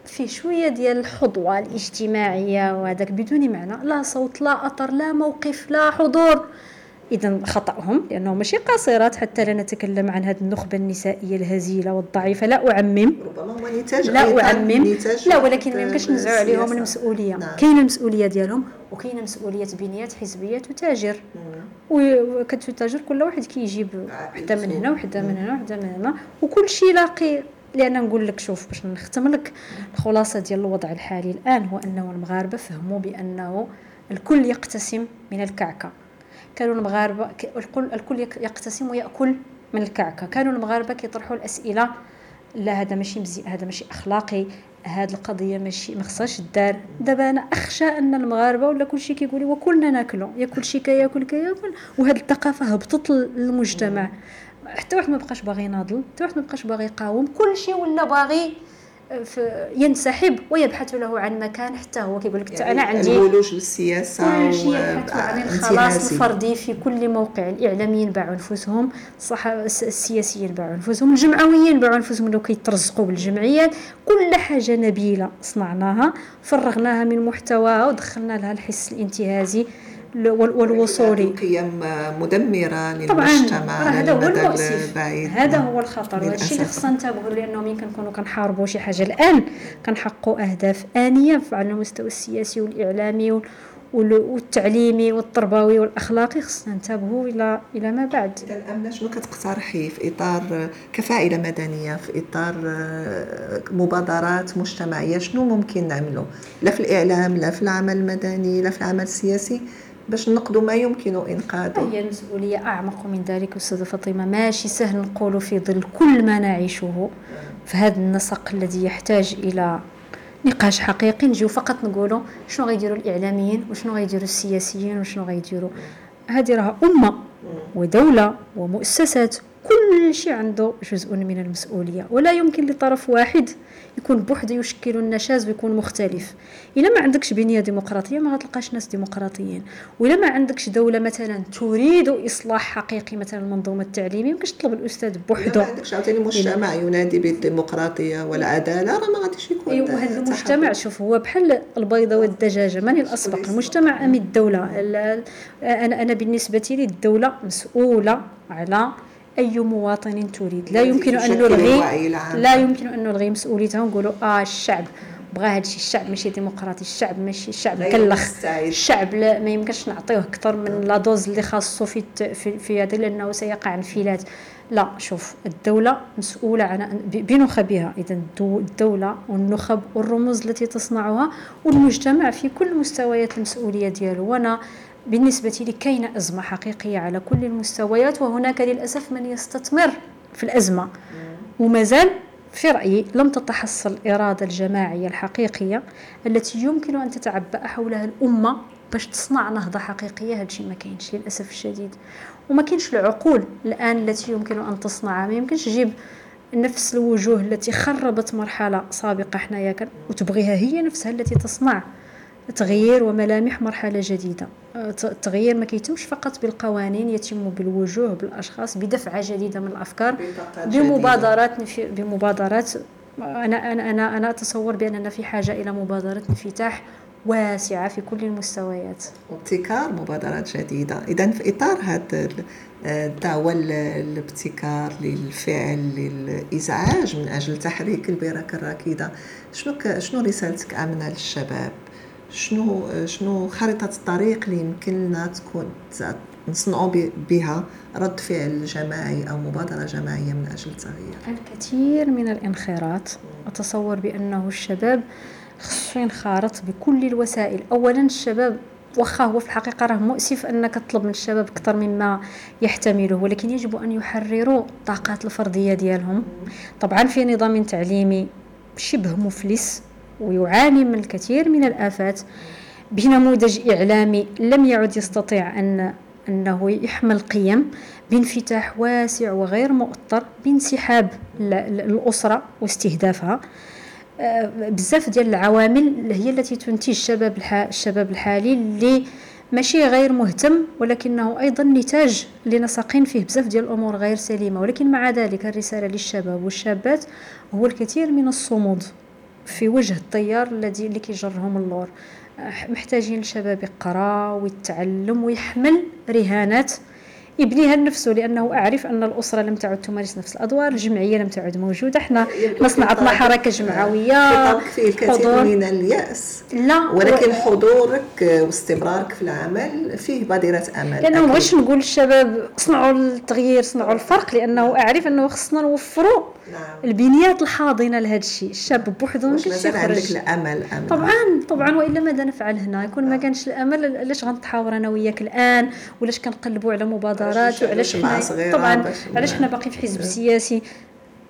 فيه شوية ديال الحظوه الاجتماعية وهذاك بدون معنى. لا صوت لا اثر لا موقف لا حضور. اذا خطأهم لأنه ماشي قاصرات حتى لا نتكلم عن هذه النخبة النسائية الهزيلة والضعيفة. لا أعمم. ربما هو نتاج لا أعمم. لا ولكن ما يمكنش نزعوا عليهم المسؤولية. نعم. كاينة المسؤولية ديالهم وكاينة مسؤولية بنيات حزبية تتاجر. وكتتاجر كل واحد كيجيب وحده من هنا وحده من هنا وحده من هنا. وكل شيء لاقي. لأن نقول لك شوف باش نختم لك الخلاصة ديال الوضع الحالي الآن هو أنه المغاربة فهموا بأنه الكل يقتسم من الكعكة. كانوا المغاربة الكل يقتسم ويأكل من الكعكة. كانوا المغاربة كيطرحوا الأسئلة لا هذا ماشي مزيان هذا ماشي أخلاقي هذه القضية ماشي ما خصهاش الدار دابا أنا أخشى أن المغاربة ولا كلشي كيقول وكلنا ناكلوا يا كلشي كياكل كياكل وهذه الثقافة هبطت للمجتمع. حتى واحد ما بقاش باغي يناضل حتى واحد ما بقاش باغي يقاوم كل شيء ولا باغي ينسحب ويبحث له عن مكان. حتى هو كيقول لك يعني أنا عندي الولوج للسياسة كل شيء يبحث عن الخلاص الفردي في كل موقع الإعلاميين باعوا أنفسهم الصح السياسيين باعوا أنفسهم الجمعويين باعوا أنفسهم لو كيترزقوا بالجمعيات. كل حاجة نبيلة صنعناها فرغناها من محتواها ودخلنا لها الحس الانتهازي. والوصولي قيم مدمرة للمجتمع هذا هو المؤسف هذا هو الخطر. وهذا الشيء اللي خصنا ننتبهوا لأنه ملي كنكونوا كنحاربوا شي حاجة. الآن كنحققوا أهداف آنية على المستوى السياسي والإعلامي والتعليمي والتربوي والأخلاقي. خصنا ننتبهوا إلى إلى ما بعد. إذا امنه شنو كتقترحي في إطار كفائله مدنية في إطار مبادرات مجتمعية؟ شنو ممكن نعمله لا في الإعلام لا في العمل المدني لا في العمل السياسي؟ باش نقضوا ما يمكن إنقاذه. هي المسؤولية أعمق من ذلك أستاذة فاطمة. ماشي سهل نقول في ظل كل ما نعيشه في هذا النسق الذي يحتاج إلى نقاش حقيقي. نجيو فقط نقولوا شنو غيديروا الإعلاميين وشنو غيديروا السياسيين وشنو غيديروا. هذه راها أمة ودولة ومؤسسات كل شيء عنده جزء من المسؤولية ولا يمكن لطرف واحد يكون بوحده يشكل النشاز ويكون مختلف. إلا ما عندكش بنية ديمقراطية ما غتلقاش ناس ديمقراطيين. وإلا ما عندكش دولة مثلا تريد إصلاح حقيقي مثلا المنظومة التعليمية يمكنش تطلب الأستاذ بوحده ما عندكش عاوتاني مجتمع ينادي بالديمقراطية والعدالة راه ما غاديش يكون ايوا هذا المجتمع شوف هو بحال البيضة والدجاجة. من الأسبق؟ المجتمع ام الدولة. أنا أنا بالنسبة لي الدولة مسؤولة على أي مواطن تريد. لا يمكن أن نلغي لا يمكن أن نلغي مسؤوليتها ونقولوا آه الشعب بغى هذا الشيء الشعب ماشي ديمقراطي الشعب ماشي الشعب مكلخ الشعب لا ما يمكنش نعطيه أكثر من لا دوز اللي خاصو في في, في هذا لأنه سيقع انفلات لا شوف الدولة مسؤولة عن بنخبها. إذا الدولة والنخب والرموز التي تصنعها والمجتمع في كل مستويات المسؤولية ديالو. وأنا بالنسبة لي كاينة أزمة حقيقية على كل المستويات وهناك للأسف من يستثمر في الأزمة. ومازال في رأيي لم تتحصل الإرادة الجماعية الحقيقية التي يمكن أن تتعبأ حولها الأمة باش تصنع نهضة حقيقية. هادشي ما كاينش للأسف الشديد. وما كاينش العقول الآن التي يمكن أن تصنعها. ما يمكنش تجيب نفس الوجوه التي خربت مرحلة سابقة حنايا وتبغيها هي نفسها التي تصنع. تغيير وملامح مرحلة جديدة. التغيير ما كيتمش فقط بالقوانين يتم بالوجوه بالأشخاص بدفعة جديدة من الأفكار بمبادرات بمبادرات. أنا أنا أنا أنا أتصور بأننا في حاجة إلى مبادرة انفتاح واسعة في كل المستويات. وابتكار مبادرات جديدة. اذا في إطار هذا الدعوة الابتكار للفعل للإزعاج من أجل تحريك البركة الراكدة شنو شنو رسالتك آمنة للشباب؟ شنو شنو خريطة الطريق اللي يمكن لنا تكون نصنعوا بها رد فعل جماعي أو مبادرة جماعية من أجل التغيير؟ الكثير من الانخراط. أتصور بأنه الشباب خصو ينخرط بكل الوسائل. اولا الشباب واخا هو في الحقيقة راه مؤسف أنك تطلب من الشباب أكثر مما يحتمله ولكن يجب أن يحرروا الطاقات الفردية ديالهم. طبعا في نظام تعليمي شبه مفلس. ويعاني من الكثير من الآفات بنموذج إعلامي لم يعد يستطيع أن أنه يحمل قيم بانفتاح واسع وغير مؤطر بانسحاب الأسرة واستهدافها. آه، بزاف ديال العوامل هي التي تنتج الشباب الشباب الحالي اللي ماشي غير مهتم ولكنه أيضا نتاج لنسق فيه بزاف ديال الأمور غير سليمة. ولكن مع ذلك الرسالة للشباب والشابات هو الكثير من الصمود. في وجه التيار الذي اللي كيجرهم اللور. محتاجين الشباب يقرأ ويتعلم ويحمل رهانات يبنيها لنفسه لأنه أعرف أن الأسرة لم تعد تمارس نفس الأدوار الجمعية لم تعد موجودة. إحنا صنعتنا حركه جمعوية فيه الكثير من اليأس. لا. ولكن حضورك واستمرارك في العمل فيه بادره أمل. لأنه بغيتش نقول للشباب صنعوا التغيير صنعوا الفرق لأنه أعرف أنه خصنا نوفروا نعم. البنيات الحاضنة لهذا الشيء. الشاب بوحده ما كاينش عندك الامل أمل. طبعا طبعا وإلا ماذا نفعل هنا؟ يكون ما كانش الامل علاش غنتحاور أنا وياك الآن؟ ولاش كنقلبوا على مبادرات وعلاش حنا طبعا علاش حنا باقي في حزب سياسي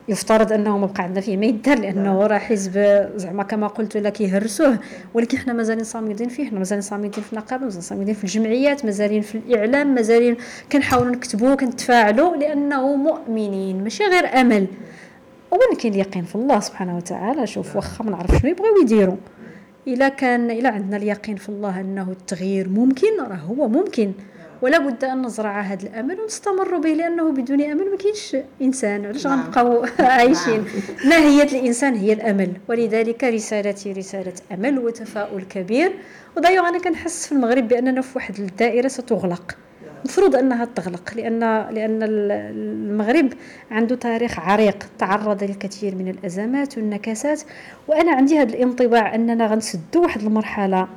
يفترض أنه ما بقى عندنا فيه ما يدار لأنه نعم. راه حزب زعما كما قلت لك يهرسوه. ولكن حنا مازالين صامدين فيه حنا مازالين صامدين في النقابة مازالين صامدين في الجمعيات مازالين في الإعلام مازالين كنحاولوا نكتبوا كنتفاعلوا لأنه مؤمنين ماشي غير أمل. اولا كاين اليقين في الله سبحانه وتعالى شوف واخا ما نعرف شنو يبغيو يديروا. إلا كان إلا عندنا اليقين في الله أنه التغيير ممكن راه هو ممكن. ولا بد أن نزرع هذا الأمل ونستمر به لأنه بدون أمل ما كاينش إنسان. علاش نعم. غنبقاو عايشين؟ نعم. ماهيه الإنسان هي الأمل. ولذلك رسالتي رسالة أمل وتفاؤل كبير. ودايوغ أنا كنحس في المغرب بأننا في واحد الدائرة ستغلق. المفروض أنها تغلق لأن لأن المغرب عنده تاريخ عريق. تعرض للكثير من الأزمات والنكسات وأنا عندي هذا الانطباع أننا غنسدوا واحد المرحلة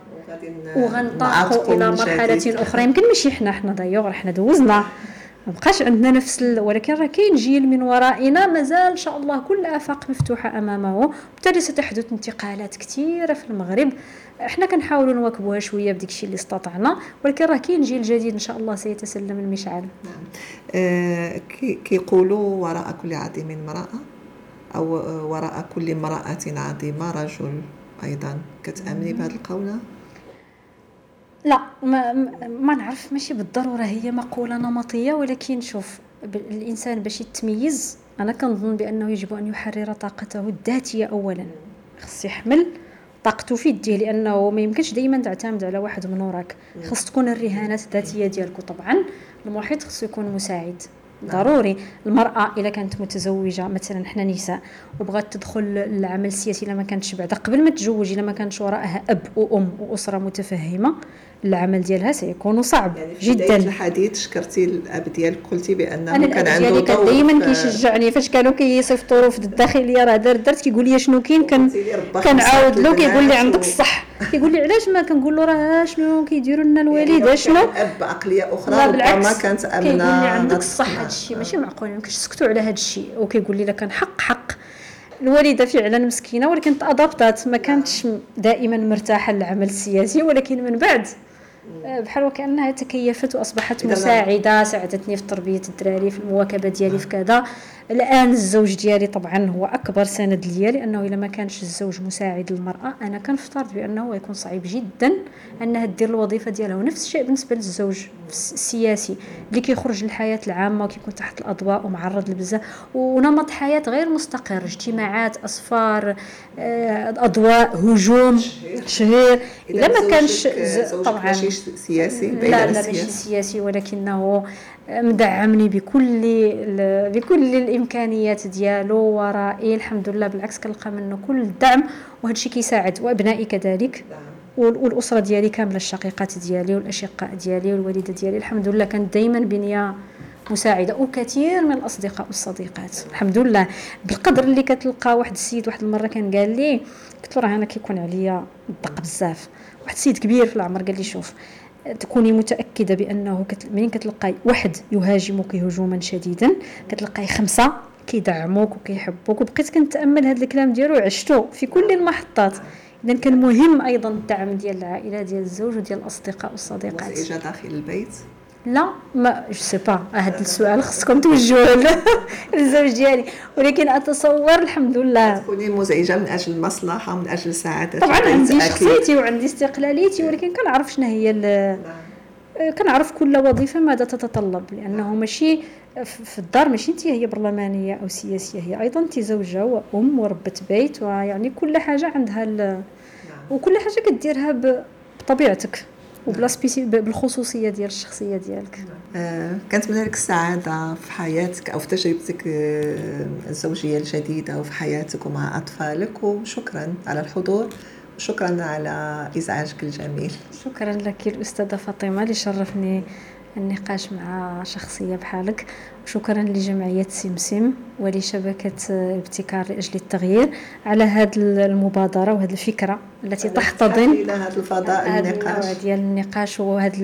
وغنطاقوا إلى مرحلة أخرى. يمكن ماشي حنا حنا دايوغ حنا دوزنا. ما بقاش عندنا نفس ال... ولكن راه كاين جيل من ورائنا. مازال إن شاء الله كل الافاق مفتوحة أمامه. وبالتالي ستحدث انتقالات كثيره في المغرب. إحنا كنحاولوا نواكبوها شوية بديك الشيء اللي استطعنا. ولكن راه كاين جيل جديد إن شاء الله سيتسلم المشعل. نعم. آه كيقولوا وراء كل عظيم امرأة أو وراء كل امرأة عظيمه رجل أيضا. كتأمني بهذا القول؟ لا ما, ما نعرف ماشي بالضرورة هي مقولة نمطية ولكن شوف الإنسان باش يتميز أنا كنظن بأنه يجب أن يحرر طاقته الذاتية اولا. خص يحمل طاقته في يديه لأنه ما يمكنش دائما تعتمد على واحد من وراك. خص تكون الرهانات الذاتية ديالك طبعا المحيط خصو يكون مساعد. نعم. ضروري المرأة اذا كانت متزوجة مثلا حنا نساء وبغات تدخل العمل السياسي إلا ما كانتش بعدا قبل ما تتزوج إلا ما كانش وراءها أب وأم وأسرة متفهمة العمل ديالها سيكون صعب يعني في جدا. الحديث شكرتي الاب ديالك قلتي بأنه أنا كان عنده دور دائما كيشجعني. فاش كانوا كيصيفطوا في الداخلية راه دار درت كيقول لي شنو كاين كان كنعاود له كيقول لي عندك الصح. كيقول لي علاش ما؟ كنقول له راه شنو كيديروا لنا يعني الوالده شنو؟ اب بعقليه أخرى ربما كانت أمنة كيقول لي عندك الصح. هذا الشيء ماشي معقول ما يمكنش تسكتوا على هذا الشيء وكيقول لي لا كان حق حق. الوالدة فعلا مسكينة ولكن تادابتات ما كانتش دائما مرتاحة للعمل السياسي ولكن من بعد آه، بحال وكأنها تكيفت وأصبحت مساعدة ساعدتني في تربية الدراري في المواكبة ديالي في كذا. الآن الزوج ديالي طبعا هو أكبر سند ليا لأنه إلا ما كانش الزوج مساعد للمراه أنا كنفترض بأنه يكون صعيب جدا أنها دير الوظيفة ديالها. ونفس الشيء بالنسبة للزوج السياسي اللي كيخرج للحياة العامة وكيكون تحت الأضواء ومعرض لبزاف ونمط حياة غير مستقر اجتماعات أصفار آه، أضواء هجوم تشهير إلا ما كانش طبعا. سياسي لا لا ماشي سياسي ولكنه مدعمني بكل بكل الإمكانيات ديالو ورائي. الحمد لله بالعكس كنلقى منه كل الدعم وهذا الشيء كيساعد. وأبنائي كذلك والأسرة ديالي كاملة الشقيقات ديالي والأشقاء ديالي والوالدة ديالي. الحمد لله كانت دائما بنية مساعدة وكثير من الأصدقاء والصديقات. الحمد لله بالقدر اللي كتلقى واحد السيد واحد المرة كان قال لي قلت له راه أنا كيكون عليا الضغط بزاف. واحد السيد كبير في العمر قال لي شوف تكوني متأكدة بأنه كت... منين كتلقاي واحد يهاجمك هجوما شديدا كتلقاي خمسة كيدعموك وكيحبوك وبقيت كنتأمل هذا الكلام ديالو وعشتو في كل المحطات. اذا كان مهم أيضا الدعم ديال العائلة ديال الزوج وديال الأصدقاء والصديقات. مزعجه داخل البيت؟ لا mais je sais pas هذا السؤال خصكم توجهوه للزوج ديالي. ولكن أتصور الحمد لله تكوني مزعجة من أجل المصلحة من أجل سعاده طبعا عندي شخصيتي وعندي استقلاليتي ولكن كنعرف شنو هي نعم. كنعرف كل وظيفة ماذا تتطلب لأنه ماشي في الدار ماشي أنت هي برلمانية أو سياسية هي أيضا أنت زوجة وأم وربة بيت ويعني كل حاجة عندها نعم. وكل حاجة كديرها بطبيعتك. وبلا سبيسي بالخصوصية ديال الشخصية ديالك. آه كنتمنى لك السعادة في حياتك أو في تجربتك آه الزوجية الجديدة وفي حياتك ومع أطفالك. وشكرا على الحضور وشكرا على إزعاجك الجميل. شكرا لك الأستاذة فاطمة اللي شرفني النقاش مع شخصية بحالك. شكرا لجمعية سمسم ولشبكة ابتكار لأجل التغيير على هذه المبادرة وهذه الفكرة التي تحتضن هذا الفضاء النقاش. ديال النقاش وهذا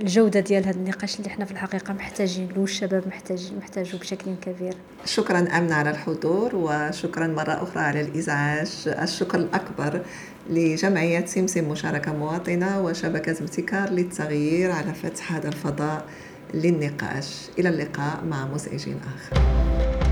الجودة ديال هذا النقاش اللي إحنا في الحقيقة محتاجين له الشباب محتاج محتاجه بشكل كبير. شكرا أمنة على الحضور وشكرا مرة أخرى على الإزعاج. الشكر الأكبر لجمعية سمسم مشاركة مواطنة وشبكة ابتكار للتغيير على فتح هذا الفضاء للنقاش. إلى اللقاء مع مزعج آخر.